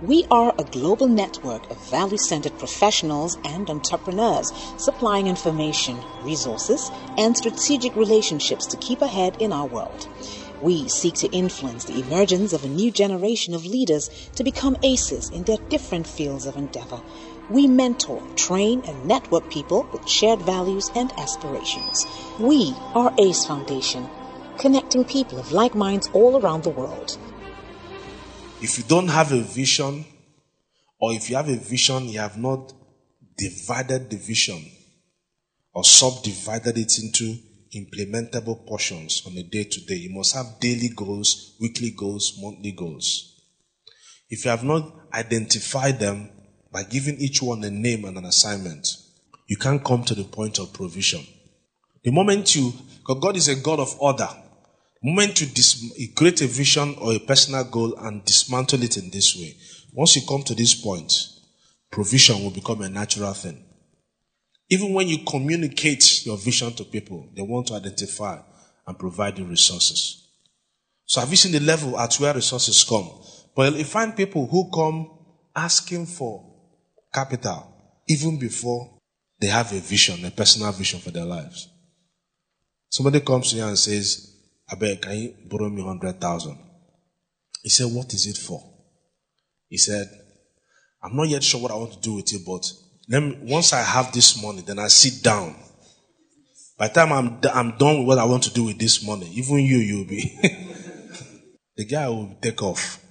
We are a global network of value centered professionals and entrepreneurs supplying information, resources, and strategic relationships to keep ahead in our world. We seek to influence the emergence of a new generation of leaders to become aces in their different fields of endeavor. We mentor, train, and network people with shared values and aspirations. We are ACE Foundation, connecting people of like minds all around the world. If you don't have a vision, or if you have a vision, you have not divided the vision or subdivided it into implementable portions on a day to day. You must have daily goals, weekly goals, monthly goals. If you have not identified them by giving each one a name and an assignment, you can't come to the point of provision. The moment you, because God is a God of order, moment to dis- create a vision or a personal goal and dismantle it in this way, once you come to this point, provision will become a natural thing. Even when you communicate your vision to people, they want to identify and provide you resources. So have you seen the level at where resources come? But you find people who come asking for capital even before they have a vision, a personal vision for their lives. Somebody comes to you and says, I beg, can you borrow me 100,000? He said, what is it for? He said, I'm not yet sure what I want to do with it, but let me, once I have this money, then I sit down. By the time I'm, I'm done with what I want to do with this money, even you, you'll be, the guy will take off.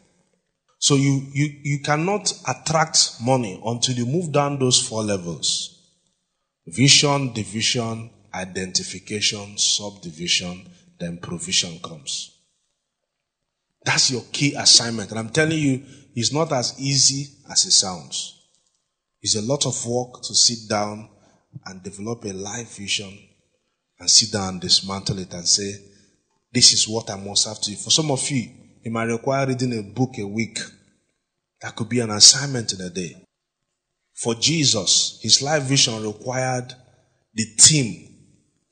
So you, you, you cannot attract money until you move down those four levels. Vision, division, identification, subdivision, then provision comes. That's your key assignment. And I'm telling you, it's not as easy as it sounds. It's a lot of work to sit down and develop a life vision and sit down and dismantle it and say, this is what I must have to do. For some of you, it might require reading a book a week. That could be an assignment in a day. For Jesus, his life vision required the team,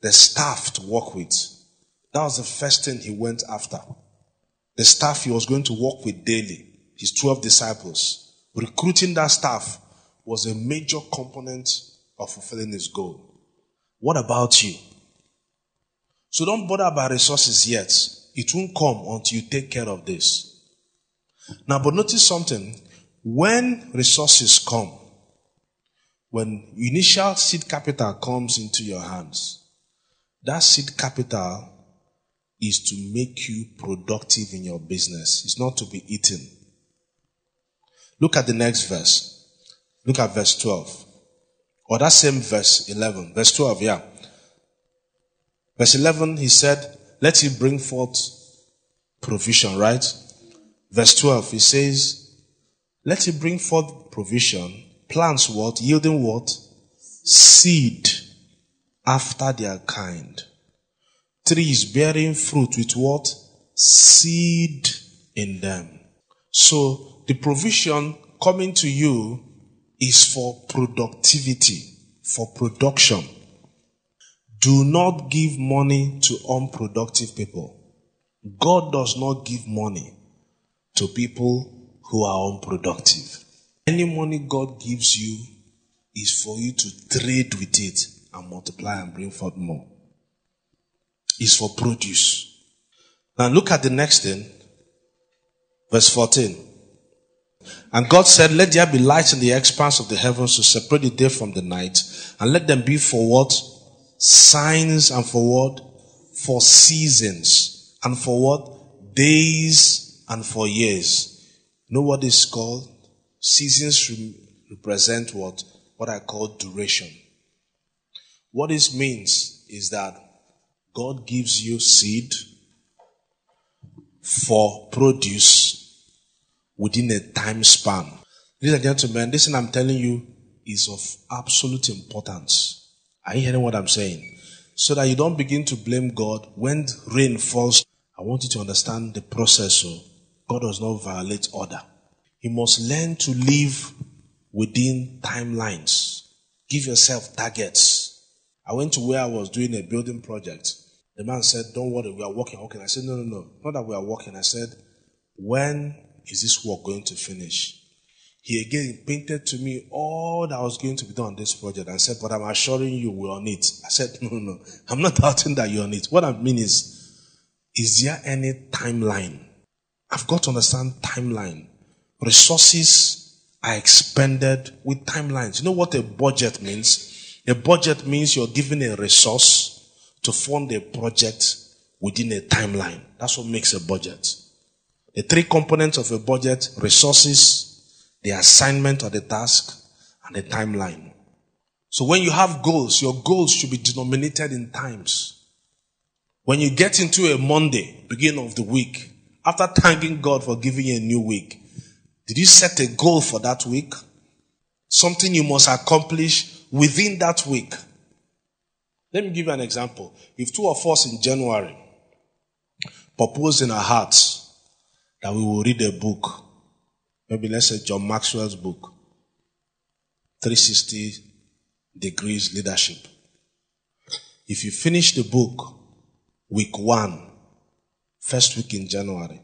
the staff to work with. That was the first thing he went after. The staff he was going to work with daily, his 12 disciples. Recruiting that staff was a major component of fulfilling his goal. What about you? So don't bother about resources yet. It won't come until you take care of this. Now, but notice something. When resources come, when initial seed capital comes into your hands, that seed capital is to make you productive in your business. It's not to be eaten. Look at the next verse. Look at verse 12. Or that same verse 11. Verse 12, yeah. Verse 11, he said, let him bring forth provision, right? Verse 12, he says, let him bring forth provision. Plants what? Yielding what? Seed after their kind trees bearing fruit with what? Seed in them. So the provision coming to you is for productivity, for production. Do not give money to unproductive people. God does not give money to people who are unproductive. Any money God gives you is for you to trade with it and multiply and bring forth more is for produce. Now look at the next thing. Verse 14. And God said, Let there be light in the expanse of the heavens to separate the day from the night, and let them be for what? Signs and for what? For seasons, and for what? Days and for years. know what is called? Seasons represent what? What I call duration. What this means is that God gives you seed for produce within a time span. Ladies and gentlemen, this thing I'm telling you is of absolute importance. Are you hearing what I'm saying? So that you don't begin to blame God when rain falls. I want you to understand the process. So God does not violate order. You must learn to live within timelines. Give yourself targets. I went to where I was doing a building project. The man said, Don't worry, we are working. Okay. I said, No, no, no. Not that we are working. I said, When is this work going to finish? he again painted to me all that was going to be done on this project and said, But I'm assuring you we're on it. I said, No, no, I'm not doubting that you're on it. What I mean is, is there any timeline? I've got to understand timeline. Resources are expended with timelines. You know what a budget means? A budget means you're given a resource to fund a project within a timeline. That's what makes a budget. The three components of a budget resources, the assignment or the task, and the timeline. So when you have goals, your goals should be denominated in times. When you get into a Monday, beginning of the week, after thanking God for giving you a new week, did you set a goal for that week? Something you must accomplish within that week. Let me give you an example. If two of us in January propose in our hearts that we will read a book. Maybe let's say John Maxwell's book, 360 Degrees Leadership. If you finish the book week one, first week in January,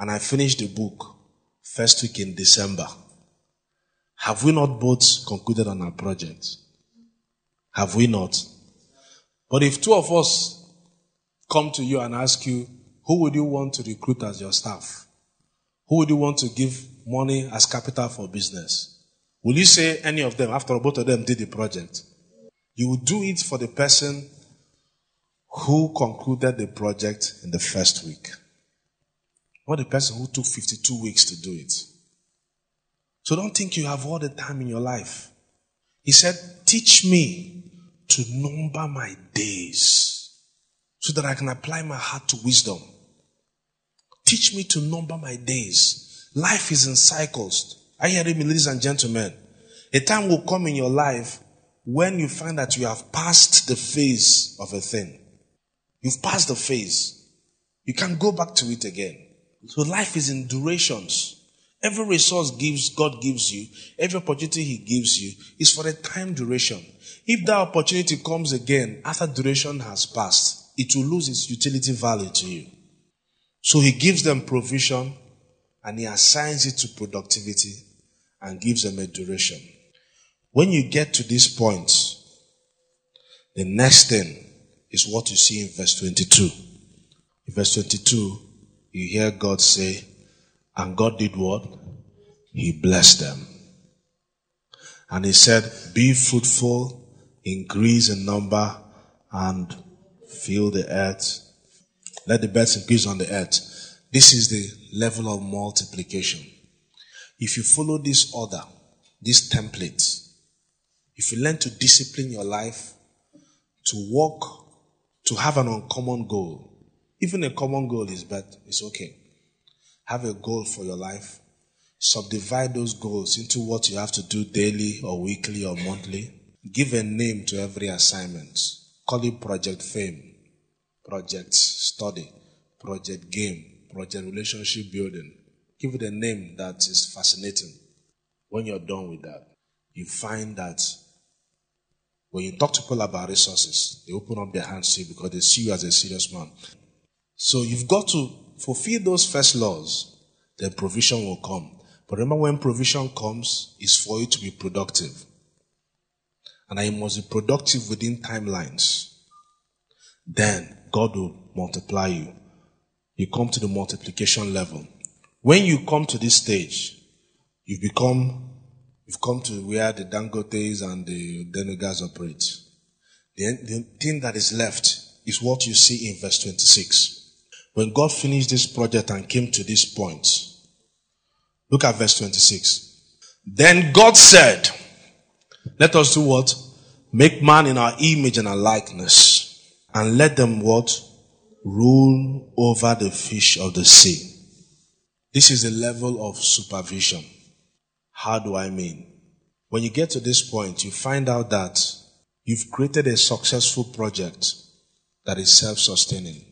and I finish the book first week in December, have we not both concluded on our project? Have we not? But if two of us come to you and ask you, who would you want to recruit as your staff? Who would you want to give money as capital for business? Will you say any of them after both of them did the project? You will do it for the person who concluded the project in the first week. Or the person who took 52 weeks to do it. So don't think you have all the time in your life. He said, teach me to number my days so that I can apply my heart to wisdom. Teach me to number my days. Life is in cycles. Are you me, ladies and gentlemen? A time will come in your life when you find that you have passed the phase of a thing. You've passed the phase. You can't go back to it again. So life is in durations. Every resource gives, God gives you, every opportunity He gives you is for a time duration. If that opportunity comes again after duration has passed, it will lose its utility value to you. So he gives them provision and he assigns it to productivity and gives them a duration. When you get to this point, the next thing is what you see in verse 22. In verse 22, you hear God say, and God did what? He blessed them. And he said, be fruitful, increase in number, and fill the earth let the birds increase on the earth. This is the level of multiplication. If you follow this order, this template, if you learn to discipline your life, to walk, to have an uncommon goal, even a common goal is bad, it's okay. Have a goal for your life. Subdivide those goals into what you have to do daily or weekly or monthly. Give a name to every assignment. Call it Project Fame project study, project game, project relationship building. Give it a name that is fascinating. When you're done with that, you find that when you talk to people about resources, they open up their hands to you because they see you as a serious man. So you've got to fulfill those first laws, then provision will come. But remember, when provision comes, it's for you to be productive. And I must be productive within timelines. Then God will multiply you. You come to the multiplication level. When you come to this stage, you've become, you've come to where the Dangotes and the Adenugas operate. The, the thing that is left is what you see in verse 26. When God finished this project and came to this point, look at verse 26. Then God said, let us do what? Make man in our image and our likeness and let them what? Rule over the fish of the sea. This is the level of supervision. How do I mean? When you get to this point, you find out that you've created a successful project that is self-sustaining.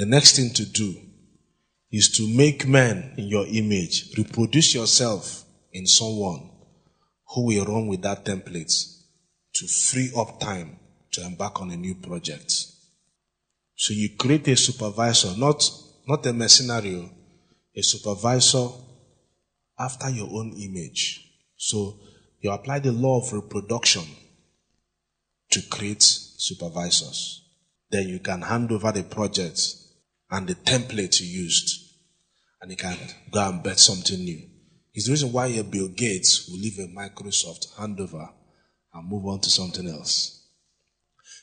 The next thing to do is to make men in your image, reproduce yourself in someone who will run with that template to free up time to embark on a new project. So you create a supervisor, not, not a mercenary, a supervisor after your own image. So you apply the law of reproduction to create supervisors. Then you can hand over the project and the template you used, and you can go and bet something new. It's the reason why Bill Gates will leave a Microsoft handover and move on to something else.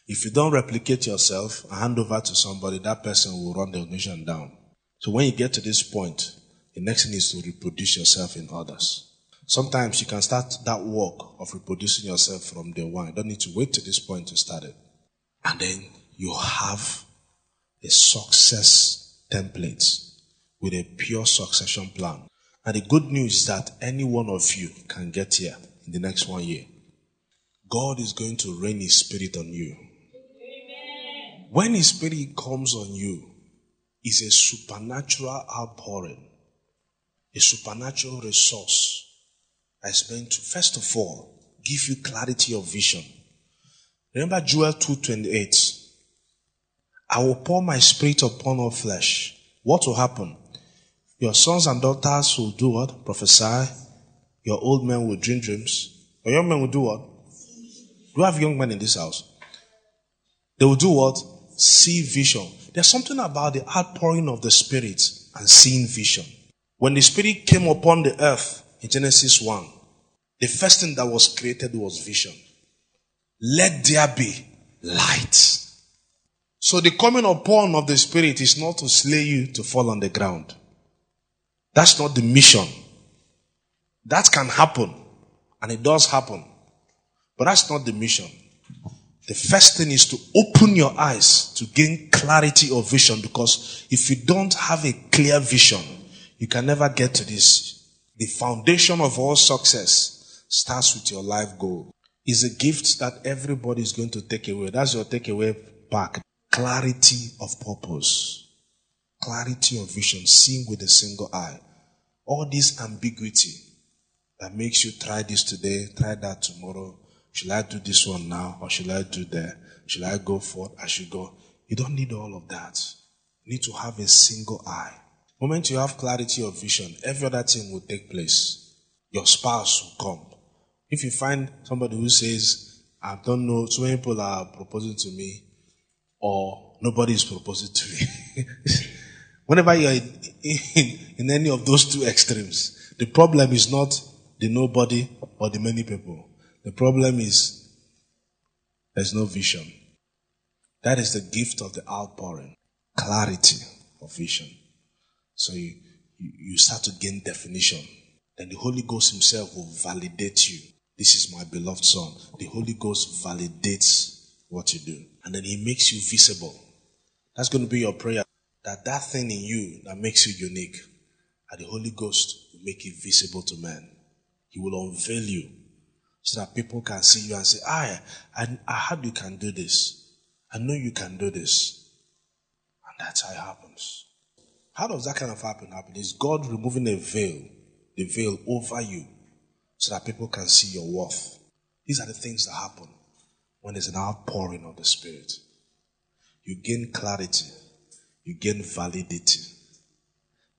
If you don't replicate yourself and hand over to somebody, that person will run the organization down. So when you get to this point, the next thing is to reproduce yourself in others. Sometimes you can start that work of reproducing yourself from day one. You don't need to wait to this point to start it. And then you have a success template with a pure succession plan. And the good news is that any one of you can get here in the next one year. God is going to rain His Spirit on you. Amen. When His Spirit comes on you, is a supernatural outpouring, a supernatural resource that's meant to, first of all, give you clarity of vision. Remember Joel 2:28. I will pour my spirit upon all flesh. What will happen? Your sons and daughters will do what? Prophesy. Your old men will dream dreams. Your young men will do what? Do you have young men in this house? They will do what? See vision. There's something about the outpouring of the Spirit and seeing vision. When the Spirit came upon the earth in Genesis 1, the first thing that was created was vision. Let there be light. So the coming upon of the Spirit is not to slay you to fall on the ground. That's not the mission. That can happen, and it does happen. But that's not the mission. The first thing is to open your eyes to gain clarity of vision because if you don't have a clear vision, you can never get to this. The foundation of all success starts with your life goal. Is a gift that everybody is going to take away. That's your takeaway pack. Clarity of purpose. Clarity of vision. Seeing with a single eye. All this ambiguity that makes you try this today, try that tomorrow, should I do this one now or should I do that? Should I go forth? I should go. You don't need all of that. You need to have a single eye. The moment you have clarity of vision, every other thing will take place. Your spouse will come. If you find somebody who says, I don't know, so many people are proposing to me, or nobody is proposing to me. Whenever you're in, in, in any of those two extremes, the problem is not the nobody or the many people. The problem is there's no vision. That is the gift of the outpouring. Clarity of vision. So you, you, you start to gain definition. Then the Holy Ghost Himself will validate you. This is my beloved Son. The Holy Ghost validates what you do. And then He makes you visible. That's going to be your prayer. That that thing in you that makes you unique, and the Holy Ghost will make it visible to man. He will unveil you so that people can see you and say, I, I, I heard you can do this. I know you can do this. And that's how it happens. How does that kind of happen? Happen is God removing a veil, the veil over you, so that people can see your worth. These are the things that happen when there's an outpouring of the Spirit. You gain clarity, you gain validity,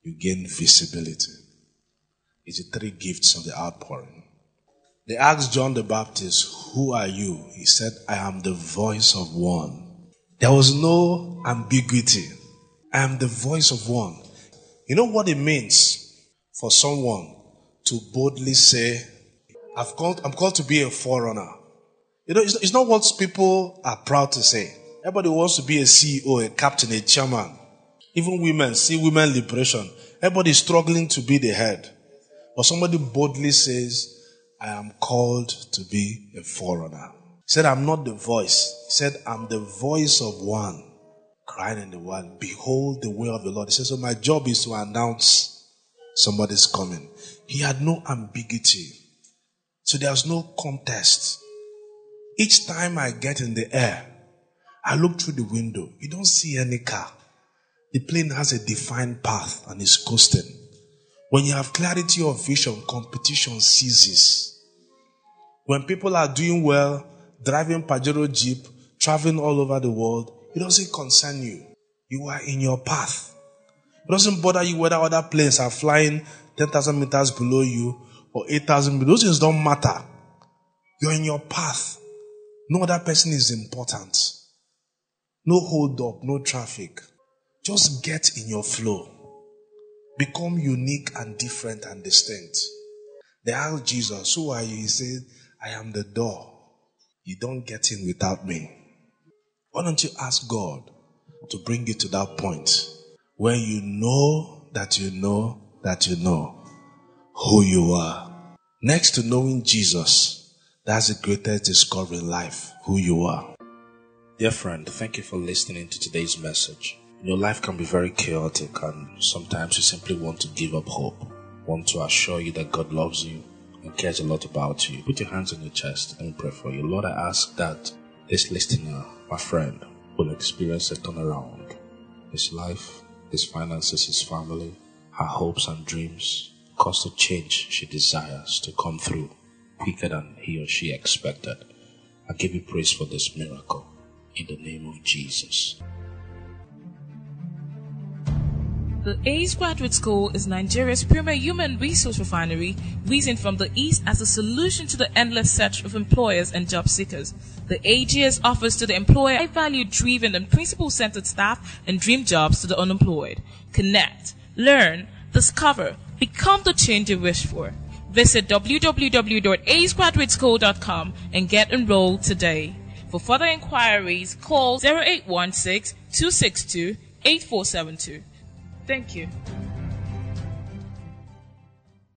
you gain visibility. It's the three gifts of the outpouring. They asked John the Baptist, Who are you? He said, I am the voice of one. There was no ambiguity. I am the voice of one. You know what it means for someone to boldly say, I've called, I'm called to be a forerunner. You know, it's, it's not what people are proud to say. Everybody wants to be a CEO, a captain, a chairman. Even women, see women liberation. Everybody is struggling to be the head. But somebody boldly says, I am called to be a forerunner. He said, I'm not the voice. He said, I'm the voice of one crying in the world, Behold the way of the Lord. He said, So my job is to announce somebody's coming. He had no ambiguity. So there's no contest. Each time I get in the air, I look through the window. You don't see any car. The plane has a defined path and is coasting. When you have clarity of vision, competition ceases. When people are doing well, driving Pajero Jeep, traveling all over the world, it doesn't concern you. You are in your path. It doesn't bother you whether other planes are flying 10,000 meters below you or 8,000 meters. those things don't matter. You're in your path. No other person is important. No hold up, no traffic. Just get in your flow. Become unique and different and distinct. They asked Jesus, Who are you? He said, I am the door. You don't get in without me. Why don't you ask God to bring you to that point where you know that you know that you know who you are? Next to knowing Jesus, that's the greatest discovery in life, who you are. Dear friend, thank you for listening to today's message. Your life can be very chaotic and sometimes you simply want to give up hope. Want to assure you that God loves you and cares a lot about you. Put your hands on your chest and pray for you. Lord, I ask that this listener, my friend, will experience a turnaround. His life, his finances, his family, her hopes and dreams, cause the change she desires to come through quicker than he or she expected. I give you praise for this miracle in the name of Jesus. The ACE Graduate School is Nigeria's premier human resource refinery, reasoned from the East as a solution to the endless search of employers and job seekers. The AGS offers to the employer a value driven and principle centered staff and dream jobs to the unemployed. Connect, learn, discover, become the change you wish for. Visit www.acegraduateschool.com and get enrolled today. For further inquiries, call 0816 262 8472. Thank you.